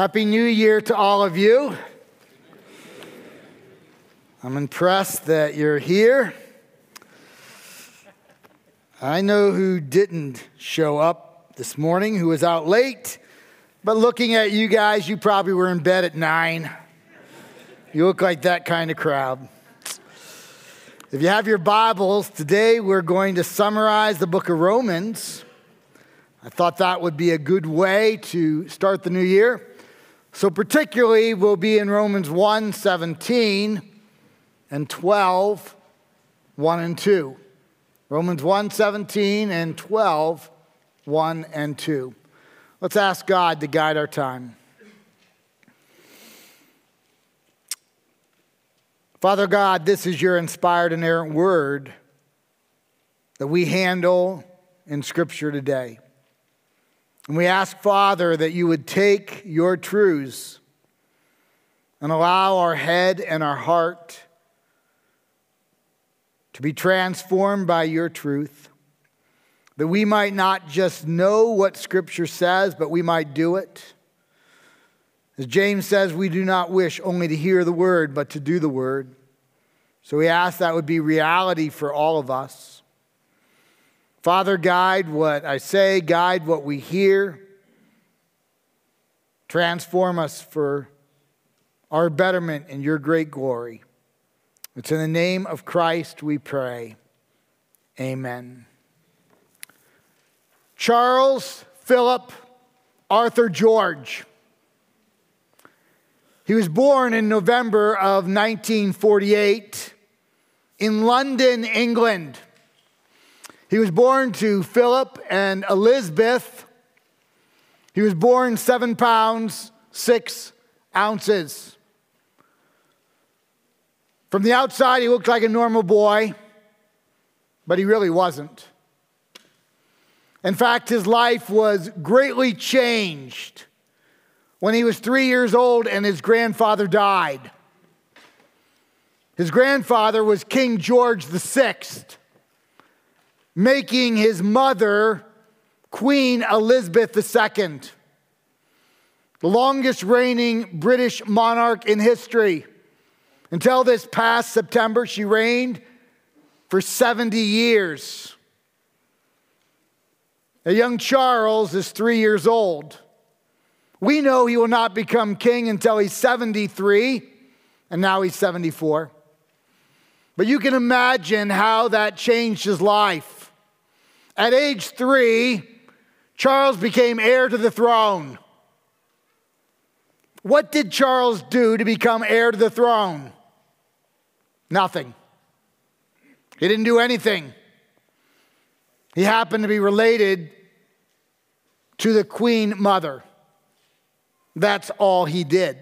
Happy New Year to all of you. I'm impressed that you're here. I know who didn't show up this morning, who was out late, but looking at you guys, you probably were in bed at nine. You look like that kind of crowd. If you have your Bibles, today we're going to summarize the book of Romans. I thought that would be a good way to start the new year. So, particularly, we'll be in Romans 1 17 and 12, 1 and 2. Romans 1 17 and 12, 1 and 2. Let's ask God to guide our time. Father God, this is your inspired, inerrant word that we handle in Scripture today. And we ask, Father, that you would take your truths and allow our head and our heart to be transformed by your truth, that we might not just know what Scripture says, but we might do it. As James says, we do not wish only to hear the word, but to do the word. So we ask that would be reality for all of us. Father, guide what I say, guide what we hear. Transform us for our betterment in your great glory. It's in the name of Christ we pray. Amen. Charles Philip Arthur George. He was born in November of 1948 in London, England. He was born to Philip and Elizabeth. He was born seven pounds, six ounces. From the outside, he looked like a normal boy, but he really wasn't. In fact, his life was greatly changed when he was three years old and his grandfather died. His grandfather was King George VI making his mother Queen Elizabeth II, the longest reigning British monarch in history. Until this past September, she reigned for 70 years. A young Charles is three years old. We know he will not become king until he's 73, and now he's 74. But you can imagine how that changed his life. At age three, Charles became heir to the throne. What did Charles do to become heir to the throne? Nothing. He didn't do anything. He happened to be related to the queen mother. That's all he did.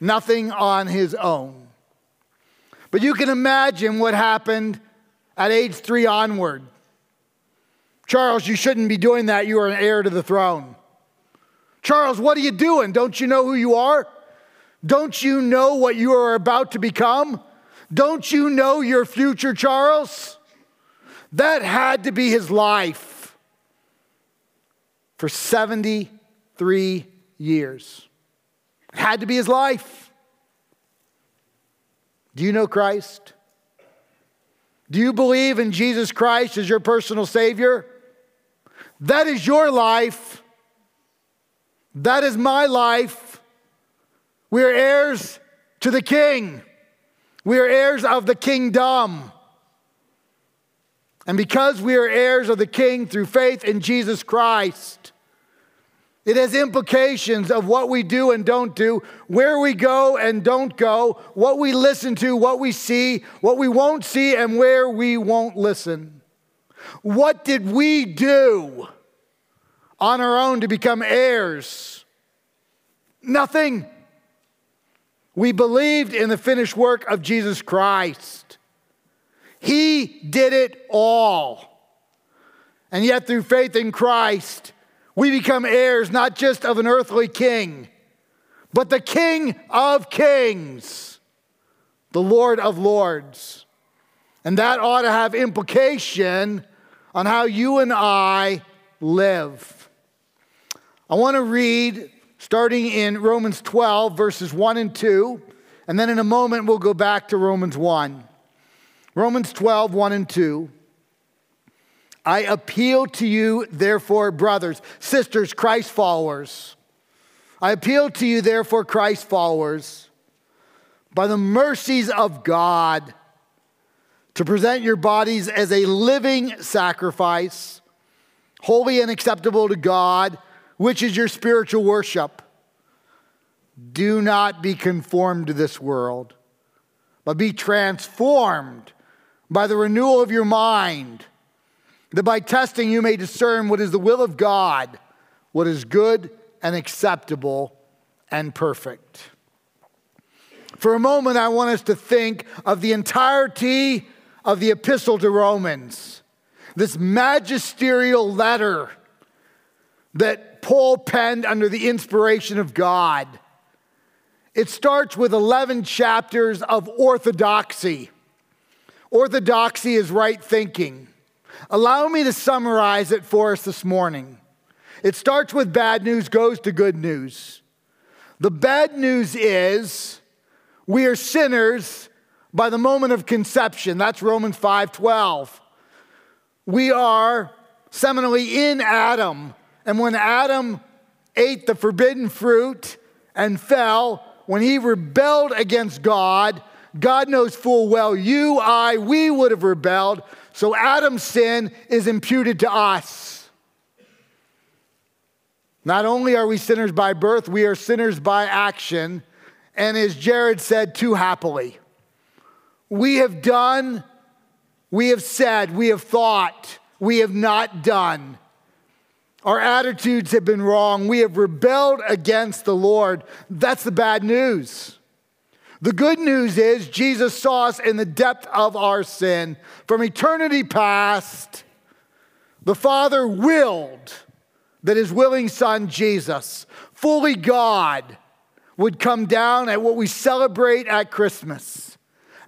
Nothing on his own. But you can imagine what happened at age three onward. Charles, you shouldn't be doing that. You are an heir to the throne. Charles, what are you doing? Don't you know who you are? Don't you know what you are about to become? Don't you know your future, Charles? That had to be his life for 73 years. It had to be his life. Do you know Christ? Do you believe in Jesus Christ as your personal Savior? That is your life. That is my life. We are heirs to the King. We are heirs of the kingdom. And because we are heirs of the King through faith in Jesus Christ, it has implications of what we do and don't do, where we go and don't go, what we listen to, what we see, what we won't see, and where we won't listen. What did we do on our own to become heirs? Nothing. We believed in the finished work of Jesus Christ. He did it all. And yet, through faith in Christ, we become heirs not just of an earthly king, but the King of kings, the Lord of lords. And that ought to have implication on how you and I live. I want to read starting in Romans 12, verses 1 and 2. And then in a moment, we'll go back to Romans 1. Romans 12, 1 and 2. I appeal to you, therefore, brothers, sisters, Christ followers. I appeal to you, therefore, Christ followers, by the mercies of God, to present your bodies as a living sacrifice, holy and acceptable to God, which is your spiritual worship. Do not be conformed to this world, but be transformed by the renewal of your mind, that by testing you may discern what is the will of God, what is good and acceptable and perfect. For a moment, I want us to think of the entirety of the epistle to Romans, this magisterial letter that Paul penned under the inspiration of God. It starts with 11 chapters of orthodoxy. Orthodoxy is right thinking. Allow me to summarize it for us this morning. It starts with bad news, goes to good news. The bad news is we are sinners by the moment of conception. That's Romans 5:12. We are seminally in Adam, and when Adam ate the forbidden fruit and fell, when he rebelled against God, God knows full well you, I, we would have rebelled. So Adam's sin is imputed to us. Not only are we sinners by birth, we are sinners by action. And as Jared said too happily, we have done, we have said, we have thought, we have not done. Our attitudes have been wrong. We have rebelled against the Lord. That's the bad news. The good news is Jesus saw us in the depth of our sin. From eternity past, the Father willed that his willing Son, Jesus, fully God, would come down at what we celebrate at Christmas.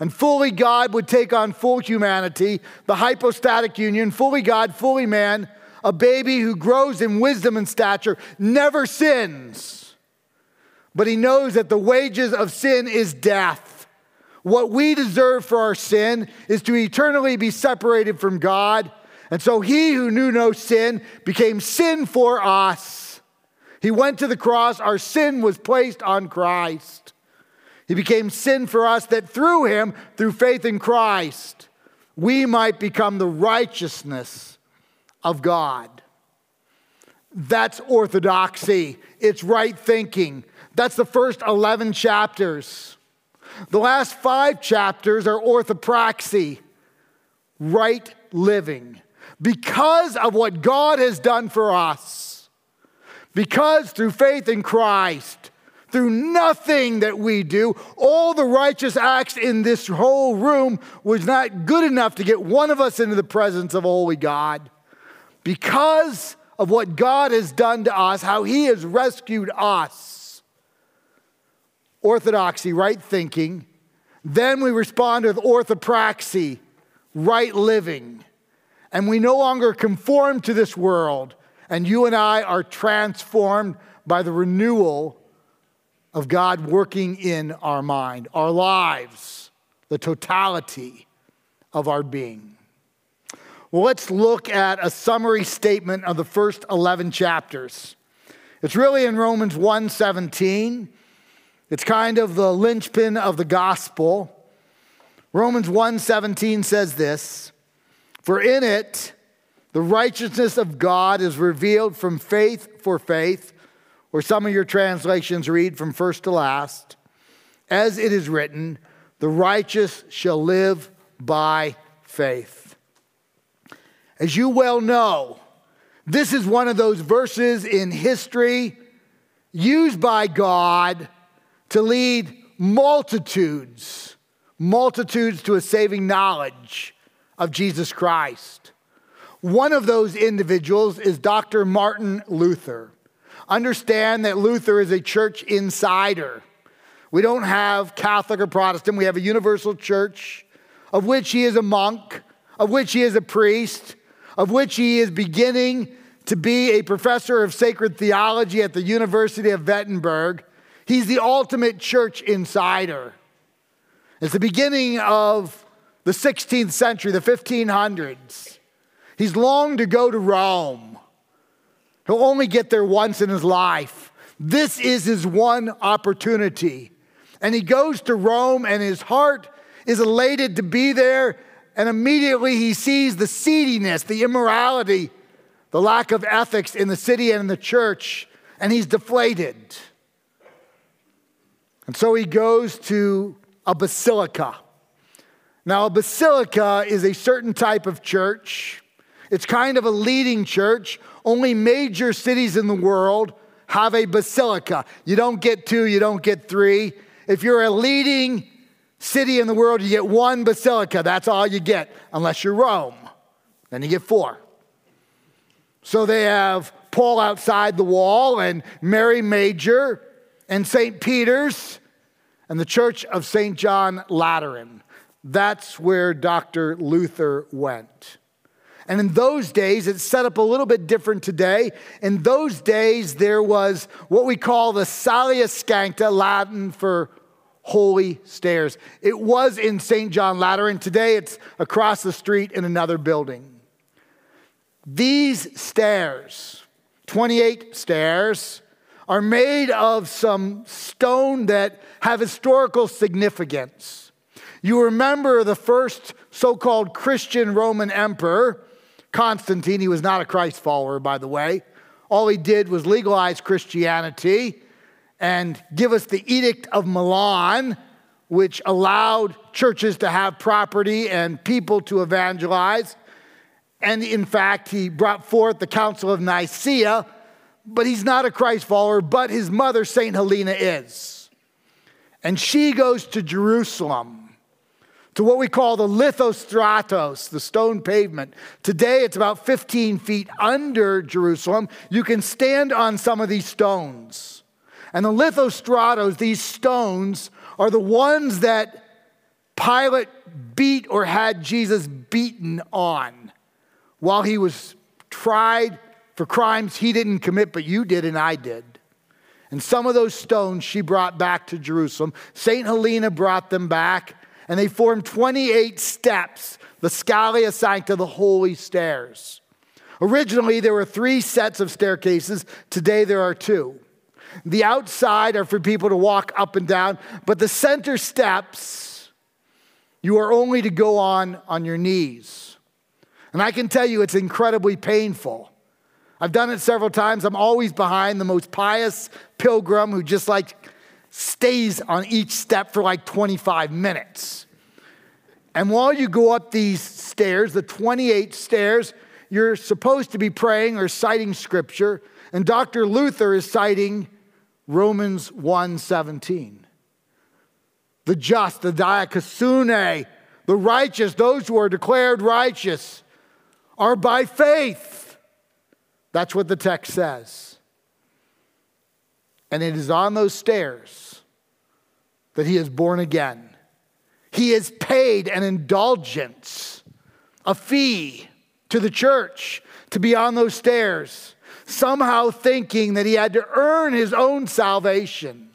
And fully God would take on full humanity, the hypostatic union, fully God, fully man, a baby who grows in wisdom and stature, never sins. But he knows that the wages of sin is death. What we deserve for our sin is to eternally be separated from God. And so he who knew no sin became sin for us. He went to the cross, our sin was placed on Christ. He became sin for us that through him, through faith in Christ, we might become the righteousness of God. That's orthodoxy. It's right thinking. That's the first 11 chapters. The last five chapters are orthopraxy, right living. Because of what God has done for us, because through faith in Christ, through nothing that we do. All the righteous acts in this whole room was not good enough to get one of us into the presence of holy God. Because of what God has done to us, how He has rescued us. Orthodoxy, right thinking. Then we respond with orthopraxy, right living. And we no longer conform to this world. And you and I are transformed by the renewal of God working in our mind, our lives, the totality of our being. Well, let's look at a summary statement of the first 11 chapters. It's really in Romans 1:17. It's kind of the linchpin of the gospel. Romans 1:17 says this, "For in it the righteousness of God is revealed from faith for faith or some of your translations read from first to last, as it is written, the righteous shall live by faith. As you well know, this is one of those verses in history used by God to lead multitudes, multitudes to a saving knowledge of Jesus Christ. One of those individuals is Dr. Martin Luther. Understand that Luther is a church insider. We don't have Catholic or Protestant, we have a universal church of which he is a monk, of which he is a priest, of which he is beginning to be a professor of sacred theology at the University of Wittenberg. He's the ultimate church insider. It's the beginning of the 16th century, the 1500s. He's longed to go to Rome. He'll only get there once in his life. This is his one opportunity. And he goes to Rome, and his heart is elated to be there. And immediately he sees the seediness, the immorality, the lack of ethics in the city and in the church, and he's deflated. And so he goes to a basilica. Now, a basilica is a certain type of church. It's kind of a leading church. Only major cities in the world have a basilica. You don't get two, you don't get three. If you're a leading city in the world, you get one basilica. That's all you get, unless you're Rome. Then you get four. So they have Paul outside the wall, and Mary Major, and St. Peter's, and the Church of St. John Lateran. That's where Dr. Luther went. And in those days, it's set up a little bit different today. In those days, there was what we call the Scala Sancta, Latin for holy stairs. It was in St. John Lateran. Today, it's across the street in another building. These stairs, 28 stairs, are made of some stone that have historical significance. You remember the first so called Christian Roman emperor, Constantine. He was not a Christ follower, by the way. All he did was legalize Christianity and give us the Edict of Milan, which allowed churches to have property and people to evangelize. And in fact, he brought forth the Council of Nicaea, but he's not a Christ follower, but his mother, St. Helena, is. And she goes to Jerusalem, to what we call the lithostratos, the stone pavement. Today, it's about 15 feet under Jerusalem. You can stand on some of these stones. And the lithostratos, these stones, are the ones that Pilate beat or had Jesus beaten on while he was tried for crimes he didn't commit, but you did and I did. And some of those stones she brought back to Jerusalem. St. Helena brought them back, and they formed 28 steps, the Scala Sancta, the holy stairs. Originally, there were three sets of staircases. Today, there are two. The outside are for people to walk up and down, but the center steps, you are only to go on on your knees. And I can tell you it's incredibly painful. I've done it several times. I'm always behind the most pious pilgrim who just like stays on each step for like 25 minutes. And while you go up these stairs, the 28 stairs, you're supposed to be praying or citing scripture. And Dr. Luther is citing Romans 1:17. The just, the dikaiosune, the righteous, those who are declared righteous are by faith. That's what the text says. And it is on those stairs that he is born again. He is paid an indulgence, a fee to the church to be on those stairs, somehow thinking that he had to earn his own salvation.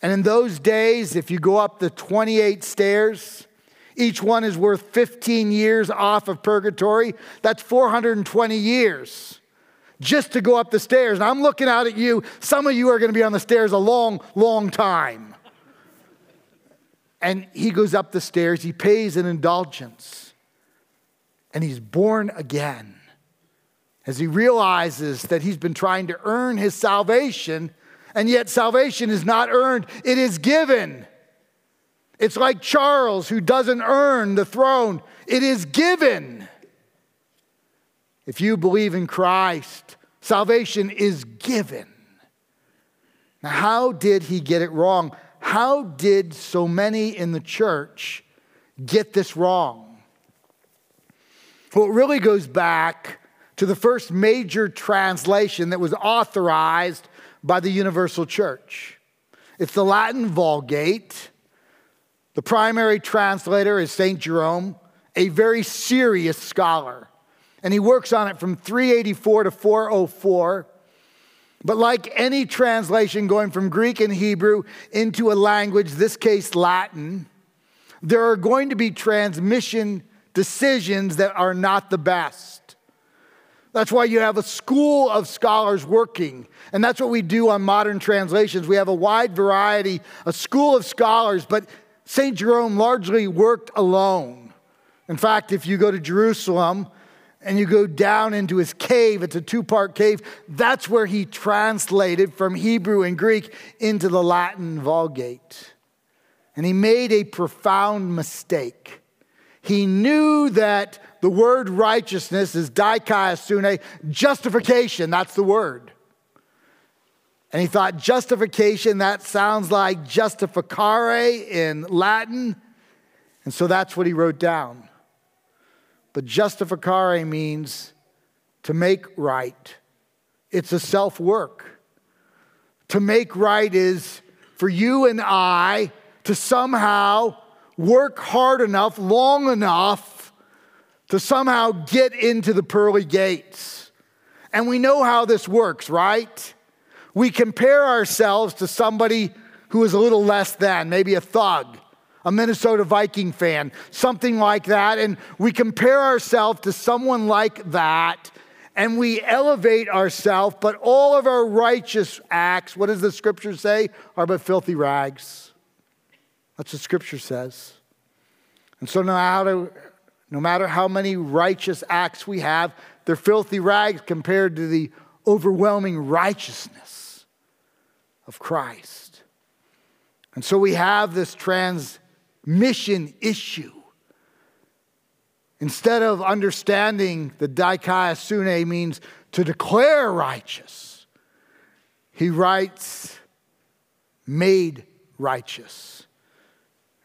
And in those days, if you go up the 28 stairs, each one is worth 15 years off of purgatory. That's 420 years just to go up the stairs. And I'm looking out at you. Some of you are going to be on the stairs a long, long time. And he goes up the stairs, he pays an indulgence, and he's born again. As he realizes that he's been trying to earn his salvation, and yet salvation is not earned, it is given. It's like Charles, who doesn't earn the throne, it is given. If you believe in Christ, salvation is given. Now, how did he get it wrong? How did so many in the church get this wrong? Well, it really goes back to the first major translation that was authorized by the Universal Church. It's the Latin Vulgate. The primary translator is St. Jerome, a very serious scholar. And he works on it from 384 to 404. But like any translation going from Greek and Hebrew into a language, this case Latin, there are going to be transmission decisions that are not the best. That's why you have a school of scholars working. And that's what we do on modern translations. We have a wide variety, a school of scholars, but St. Jerome largely worked alone. In fact, if you go to Jerusalem, and you go down into his cave, it's a two part cave. That's where he translated from Hebrew and Greek into the Latin Vulgate. And he made a profound mistake. He knew that the word righteousness is dikaiosune, justification, that's the word. And he thought justification, that sounds like justificare in Latin. And so that's what he wrote down. But justificare means to make right, it's a self work. To make right is for you and I to somehow work hard enough, long enough to somehow get into the pearly gates. And we know how this works, right? We compare ourselves to somebody who is a little less than, maybe a thug a Minnesota Viking fan, something like that. And we compare ourselves to someone like that and we elevate ourselves, but all of our righteous acts, what does the scripture say, are but filthy rags. That's what scripture says. And so, no matter, no matter how many righteous acts we have, they're filthy rags compared to the overwhelming righteousness of Christ. And so we have this trans mission issue. Instead of understanding the dikaiosune means to declare righteous, he writes, made righteous.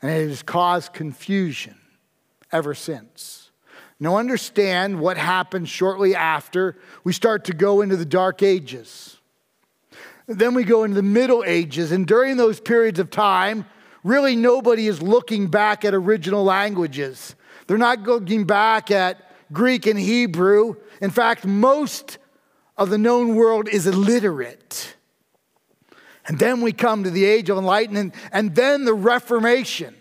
And it has caused confusion ever since. Now, understand what happens shortly after we start to go into the Dark Ages. Then we go into the Middle Ages, and during those periods of time, really nobody is looking back at original languages. They're not looking back at Greek and Hebrew. In fact, most of the known world is illiterate. And then we come to the age of enlightenment and then the Reformation.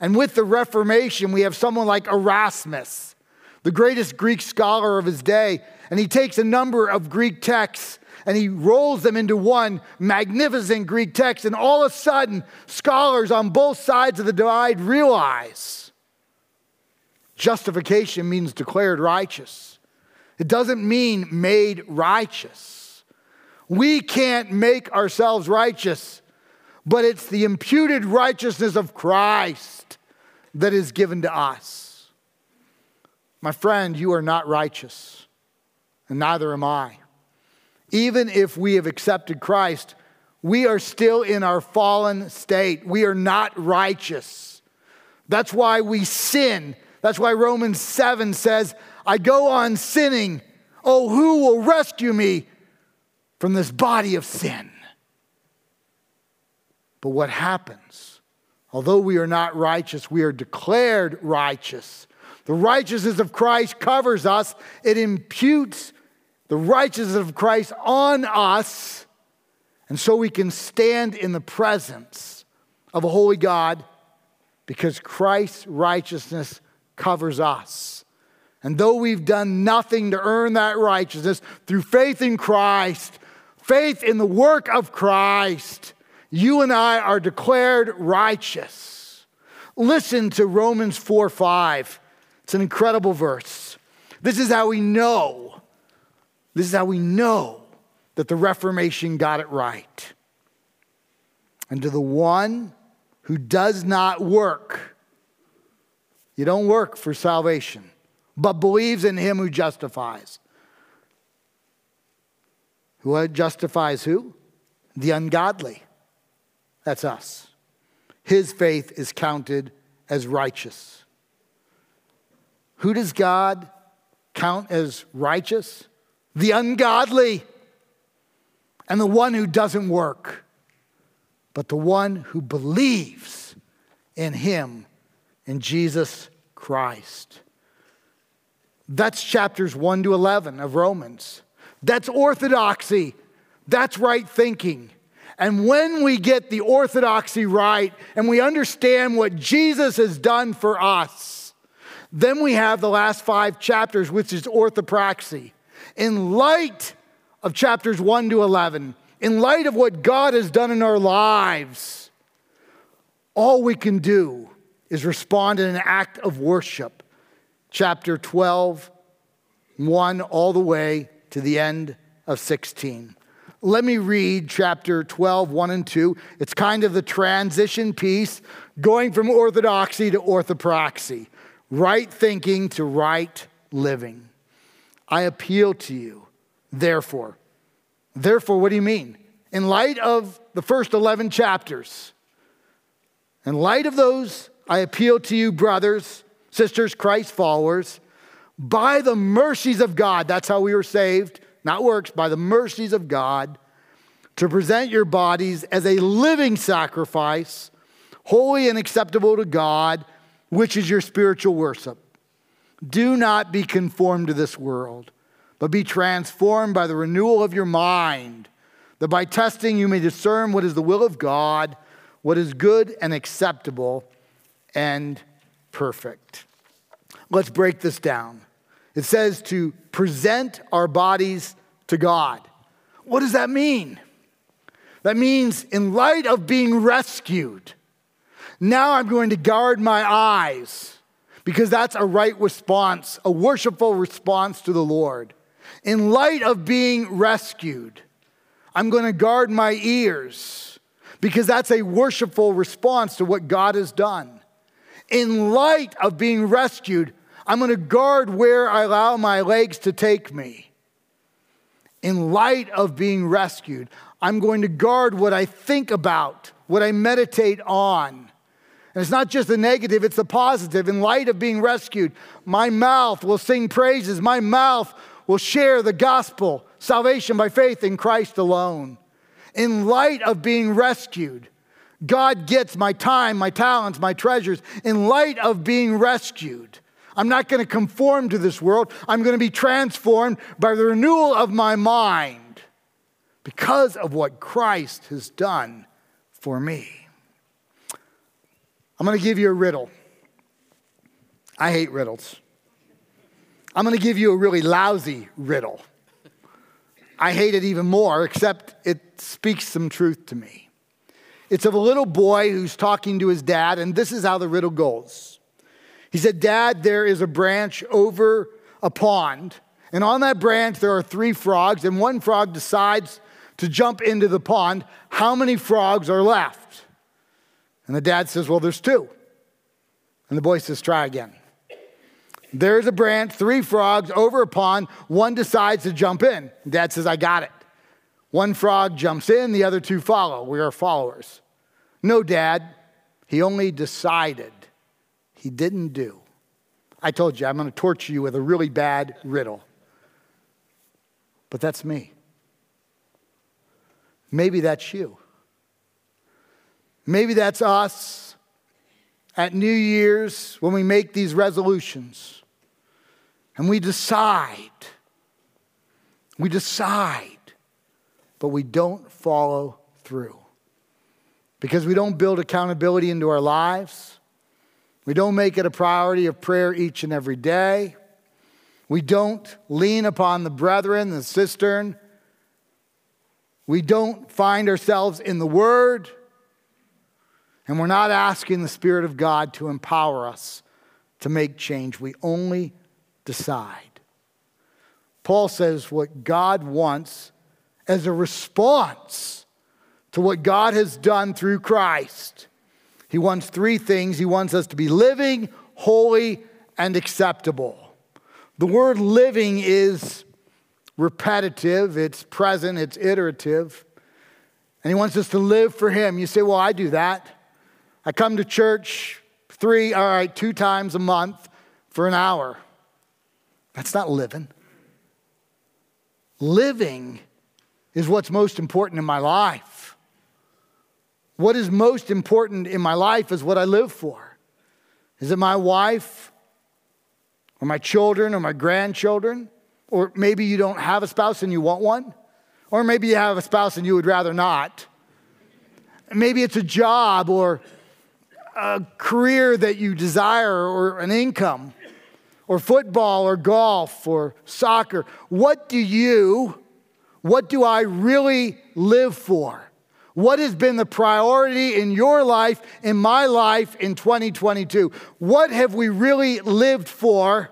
And with the Reformation, we have someone like Erasmus, the greatest Greek scholar of his day. And he takes a number of Greek texts and he rolls them into one magnificent Greek text. And all of a sudden, scholars on both sides of the divide realize justification means declared righteous, it doesn't mean made righteous. We can't make ourselves righteous, but it's the imputed righteousness of Christ that is given to us. My friend, you are not righteous, and neither am I even if we have accepted Christ, we are still in our fallen state. We are not righteous. That's why we sin. That's why Romans 7 says, I go on sinning. Oh, who will rescue me from this body of sin? But what happens? Although we are not righteous, we are declared righteous. The righteousness of Christ covers us, it imputes the righteousness of Christ on us, and so we can stand in the presence of a holy God because Christ's righteousness covers us. And though we've done nothing to earn that righteousness, through faith in Christ, faith in the work of Christ, you and I are declared righteous. Listen to Romans 4 5. It's an incredible verse. This is how we know this is how we know that the Reformation got it right. And to the one who does not work, you don't work for salvation, but believes in him who justifies. Who justifies who? The ungodly. That's us. His faith is counted as righteous. Who does God count as righteous? The ungodly, and the one who doesn't work, but the one who believes in him, in Jesus Christ. That's chapters 1 to 11 of Romans. That's orthodoxy. That's right thinking. And when we get the orthodoxy right and we understand what Jesus has done for us, then we have the last five chapters, which is orthopraxy. In light of chapters 1 to 11, in light of what God has done in our lives, all we can do is respond in an act of worship. Chapter 12, 1 all the way to the end of 16. Let me read chapter 12, 1 and 2. It's kind of the transition piece going from orthodoxy to orthopraxy, right thinking to right living. I appeal to you, therefore. Therefore, what do you mean? In light of the first 11 chapters, in light of those, I appeal to you, brothers, sisters, Christ followers, by the mercies of God, that's how we were saved not works, by the mercies of God, to present your bodies as a living sacrifice, holy and acceptable to God, which is your spiritual worship. Do not be conformed to this world, but be transformed by the renewal of your mind, that by testing you may discern what is the will of God, what is good and acceptable and perfect. Let's break this down. It says to present our bodies to God. What does that mean? That means, in light of being rescued, now I'm going to guard my eyes because that's a right response, a worshipful response to the Lord. In light of being rescued, I'm going to guard my ears because that's a worshipful response to what God has done. In light of being rescued, I'm going to guard where I allow my legs to take me. In light of being rescued, I'm going to guard what I think about, what I meditate on. And it's not just the negative, it's the positive. In light of being rescued, my mouth will sing praises. My mouth will share the gospel, salvation by faith in Christ alone. In light of being rescued, God gets my time, my talents, my treasures. In light of being rescued, I'm not going to conform to this world. I'm going to be transformed by the renewal of my mind because of what Christ has done for me. I'm going to give you a riddle. I hate riddles. I'm going to give you a really lousy riddle. I hate it even more, except it speaks some truth to me. It's of a little boy who's talking to his dad, and this is how the riddle goes. He said, Dad, there is a branch over a pond, and on that branch there are three frogs, and one frog decides to jump into the pond. How many frogs are left? And the dad says, Well, there's two. And the boy says, Try again. There's a branch, three frogs over a pond. One decides to jump in. Dad says, I got it. One frog jumps in, the other two follow. We are followers. No, Dad, he only decided he didn't do. I told you, I'm going to torture you with a really bad riddle. But that's me. Maybe that's you. Maybe that's us at New Year's when we make these resolutions and we decide. We decide, but we don't follow through because we don't build accountability into our lives. We don't make it a priority of prayer each and every day. We don't lean upon the brethren, the sistren. We don't find ourselves in the Word. And we're not asking the Spirit of God to empower us to make change. We only decide. Paul says what God wants as a response to what God has done through Christ he wants three things. He wants us to be living, holy, and acceptable. The word living is repetitive, it's present, it's iterative. And he wants us to live for him. You say, Well, I do that. I come to church three, all right, two times a month for an hour. That's not living. Living is what's most important in my life. What is most important in my life is what I live for. Is it my wife or my children or my grandchildren, or maybe you don't have a spouse and you want one, or maybe you have a spouse and you would rather not. Maybe it's a job or a career that you desire or an income or football or golf or soccer. What do you, what do I really live for? What has been the priority in your life, in my life in 2022? What have we really lived for?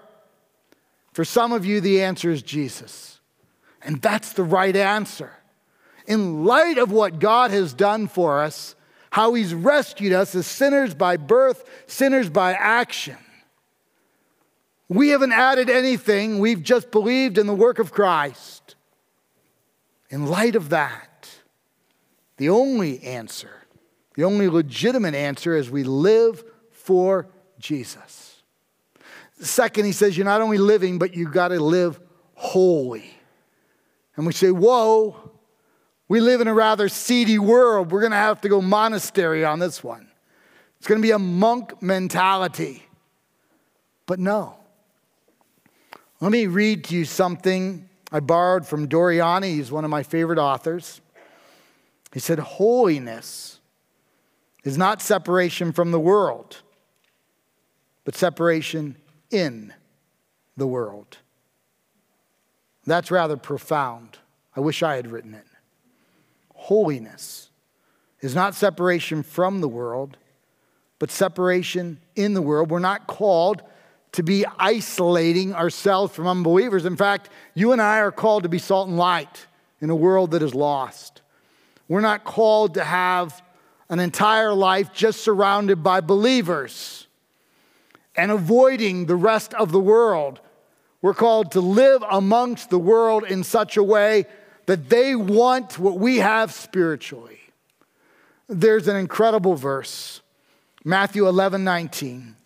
For some of you, the answer is Jesus. And that's the right answer. In light of what God has done for us, how he's rescued us as sinners by birth, sinners by action. We haven't added anything, we've just believed in the work of Christ. In light of that, the only answer, the only legitimate answer is we live for Jesus. Second, he says, You're not only living, but you've got to live holy. And we say, Whoa, we live in a rather seedy world. We're going to have to go monastery on this one. It's going to be a monk mentality. But no. Let me read to you something I borrowed from Doriani. He's one of my favorite authors. He said, Holiness is not separation from the world, but separation in the world. That's rather profound. I wish I had written it holiness is not separation from the world, but separation in the world. We're not called to be isolating ourselves from unbelievers. In fact, you and I are called to be salt and light in a world that is lost. We're not called to have an entire life just surrounded by believers and avoiding the rest of the world. We're called to live amongst the world in such a way that they want what we have spiritually. There's an incredible verse, Matthew 11 19.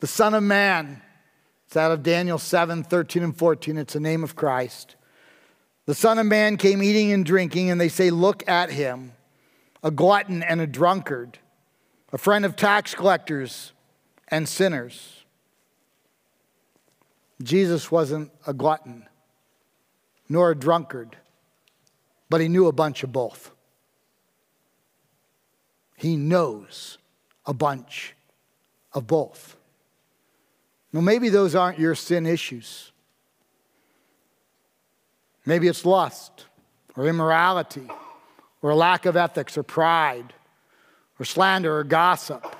The Son of Man, it's out of Daniel 7 13 and 14. It's the name of Christ. The Son of Man came eating and drinking, and they say, Look at him, a glutton and a drunkard, a friend of tax collectors and sinners. Jesus wasn't a glutton nor a drunkard, but he knew a bunch of both. He knows a bunch of both. Now, maybe those aren't your sin issues. Maybe it's lust or immorality or lack of ethics or pride or slander or gossip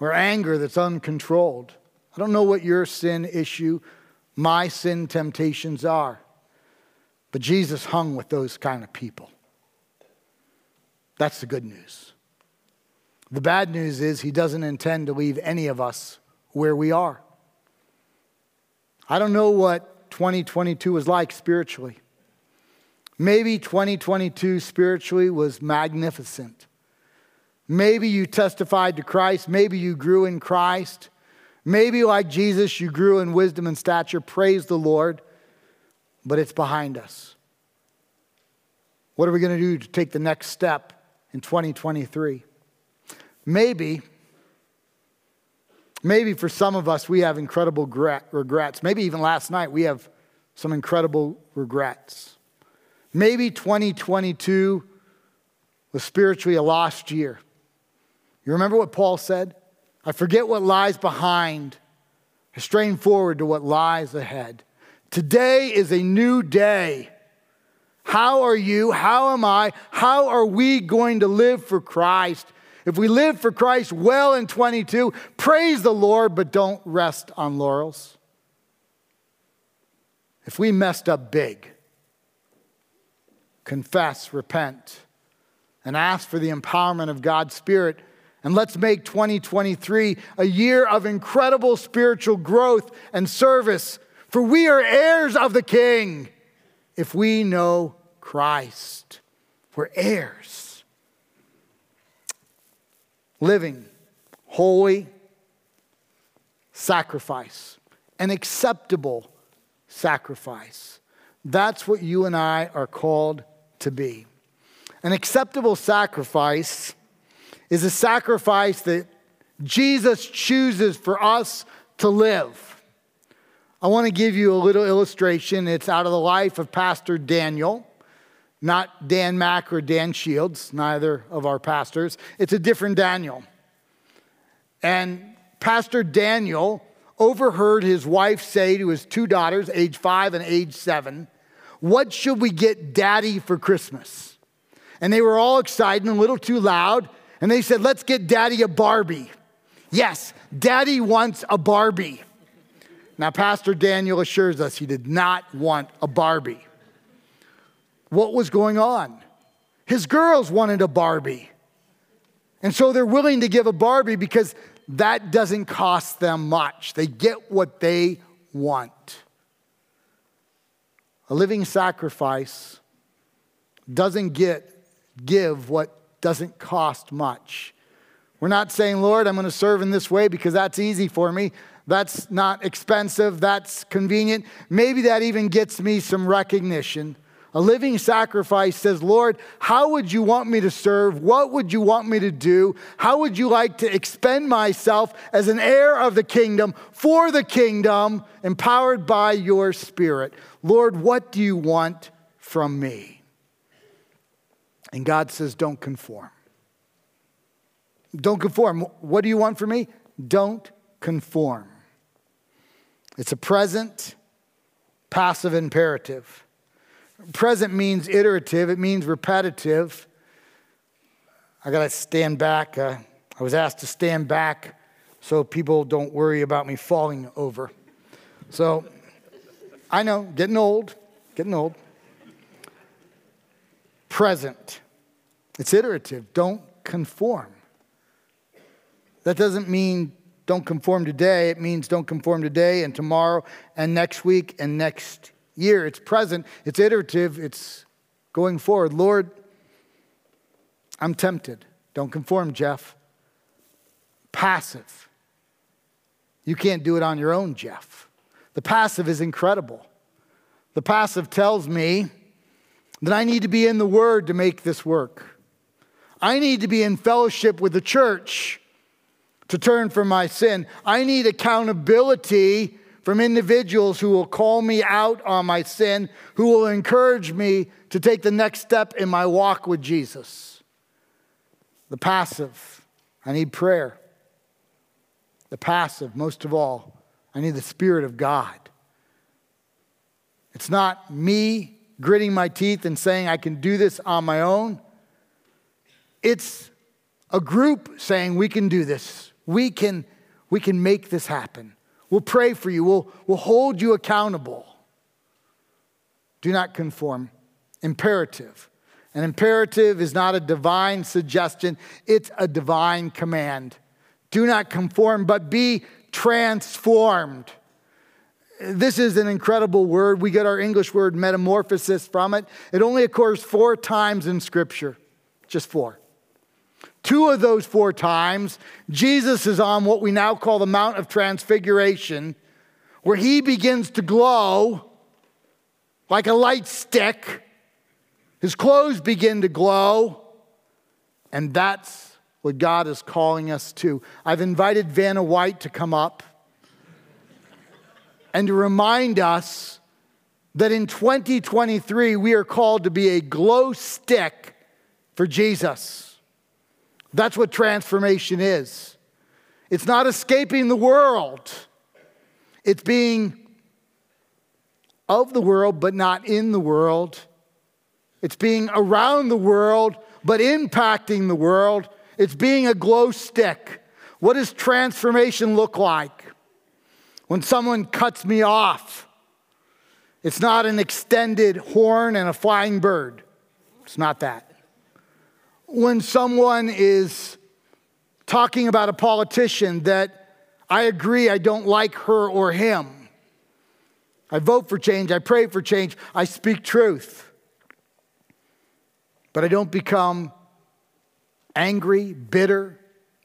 or anger that's uncontrolled. I don't know what your sin issue, my sin temptations are. But Jesus hung with those kind of people. That's the good news. The bad news is he doesn't intend to leave any of us where we are. I don't know what 2022 was like spiritually. Maybe 2022 spiritually was magnificent. Maybe you testified to Christ. Maybe you grew in Christ. Maybe, like Jesus, you grew in wisdom and stature. Praise the Lord but it's behind us. What are we going to do to take the next step in 2023? Maybe, maybe for some of us, we have incredible regrets. Maybe even last night, we have some incredible regrets. Maybe 2022 was spiritually a lost year. You remember what Paul said? I forget what lies behind, I strain forward to what lies ahead. Today is a new day. How are you? How am I? How are we going to live for Christ? If we live for Christ well in 22, praise the Lord, but don't rest on laurels. If we messed up big, confess, repent, and ask for the empowerment of God's Spirit. And let's make 2023 a year of incredible spiritual growth and service for we are heirs of the King if we know Christ. We're heirs. Living holy sacrifice, an acceptable sacrifice. That's what you and I are called to be. An acceptable sacrifice is a sacrifice that Jesus chooses for us to live. I want to give you a little illustration. It's out of the life of Pastor Daniel, not Dan Mack or Dan Shields, neither of our pastors. It's a different Daniel. And Pastor Daniel overheard his wife say to his two daughters, age five and age seven, What should we get daddy for Christmas? And they were all excited and a little too loud. And they said, Let's get daddy a Barbie. Yes, daddy wants a Barbie. Now, Pastor Daniel assures us he did not want a Barbie. What was going on? His girls wanted a Barbie. And so they're willing to give a Barbie because that doesn't cost them much. They get what they want. A living sacrifice doesn't get give what doesn't cost much. We're not saying, Lord, I'm going to serve in this way because that's easy for me. That's not expensive. That's convenient. Maybe that even gets me some recognition. A living sacrifice says, Lord, how would you want me to serve? What would you want me to do? How would you like to expend myself as an heir of the kingdom for the kingdom, empowered by your spirit? Lord, what do you want from me? And God says, Don't conform. Don't conform. What do you want from me? Don't conform. It's a present, passive imperative. Present means iterative, it means repetitive. I got to stand back. Uh, I was asked to stand back so people don't worry about me falling over. So I know, getting old, getting old. Present, it's iterative. Don't conform. That doesn't mean don't conform today. It means don't conform today and tomorrow and next week and next year. It's present, it's iterative, it's going forward. Lord, I'm tempted. Don't conform, Jeff. Passive. You can't do it on your own, Jeff. The passive is incredible. The passive tells me that I need to be in the Word to make this work. I need to be in fellowship with the church to turn from my sin. I need accountability from individuals who will call me out on my sin, who will encourage me to take the next step in my walk with Jesus. The passive, I need prayer. The passive, most of all, I need the Spirit of God. It's not me gritting my teeth and saying I can do this on my own. It's a group saying we can do this. We can, we can make this happen. We'll pray for you. We'll, we'll hold you accountable. Do not conform. Imperative. An imperative is not a divine suggestion, it's a divine command. Do not conform, but be transformed. This is an incredible word. We get our English word metamorphosis from it. It only occurs four times in Scripture, just four. Two of those four times, Jesus is on what we now call the Mount of Transfiguration, where he begins to glow like a light stick. His clothes begin to glow, and that's what God is calling us to. I've invited Vanna White to come up and to remind us that in 2023 we are called to be a glow stick for Jesus. That's what transformation is. It's not escaping the world, it's being of the world, but not in the world. It's being around the world, but impacting the world. It's being a glow stick. What does transformation look like? When someone cuts me off, it's not an extended horn and a flying bird. It's not that when someone is talking about a politician that I agree I don't like her or him. I vote for change, I pray for change, I speak truth. But I don't become angry, bitter,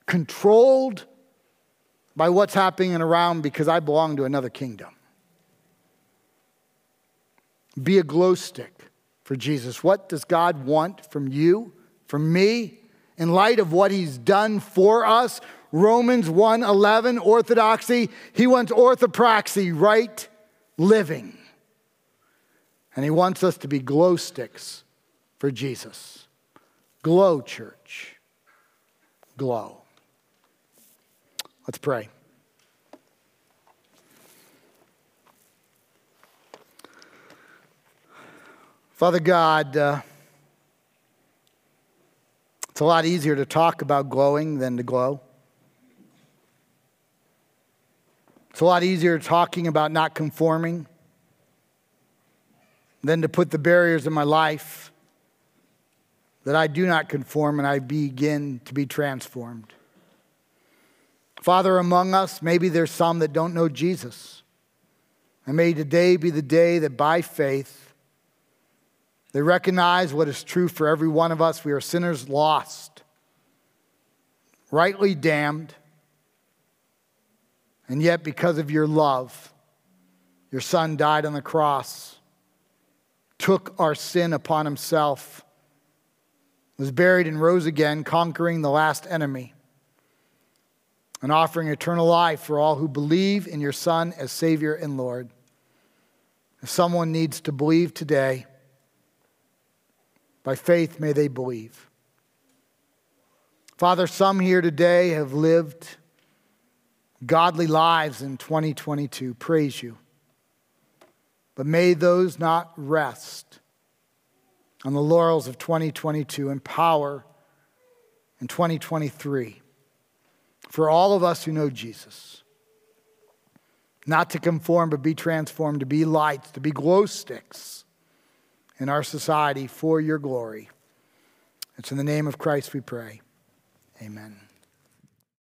controlled by what's happening around because I belong to another kingdom. Be a glow stick for Jesus. What does God want from you? From me in light of what he's done for us, Romans 1:11 orthodoxy, he wants orthopraxy, right living. And he wants us to be glow sticks for Jesus. Glow church. Glow. Let's pray. Father God, uh, it's a lot easier to talk about glowing than to glow. It's a lot easier talking about not conforming than to put the barriers in my life that I do not conform and I begin to be transformed. Father, among us, maybe there's some that don't know Jesus. And may today be the day that by faith, they recognize what is true for every one of us. We are sinners lost, rightly damned, and yet because of your love, your Son died on the cross, took our sin upon himself, was buried and rose again, conquering the last enemy, and offering eternal life for all who believe in your Son as Savior and Lord. If someone needs to believe today, by faith, may they believe. Father, some here today have lived godly lives in 2022. Praise you. But may those not rest on the laurels of 2022 and power in 2023 for all of us who know Jesus. Not to conform, but be transformed, to be lights, to be glow sticks in our society for your glory. It's in the name of Christ we pray. Amen.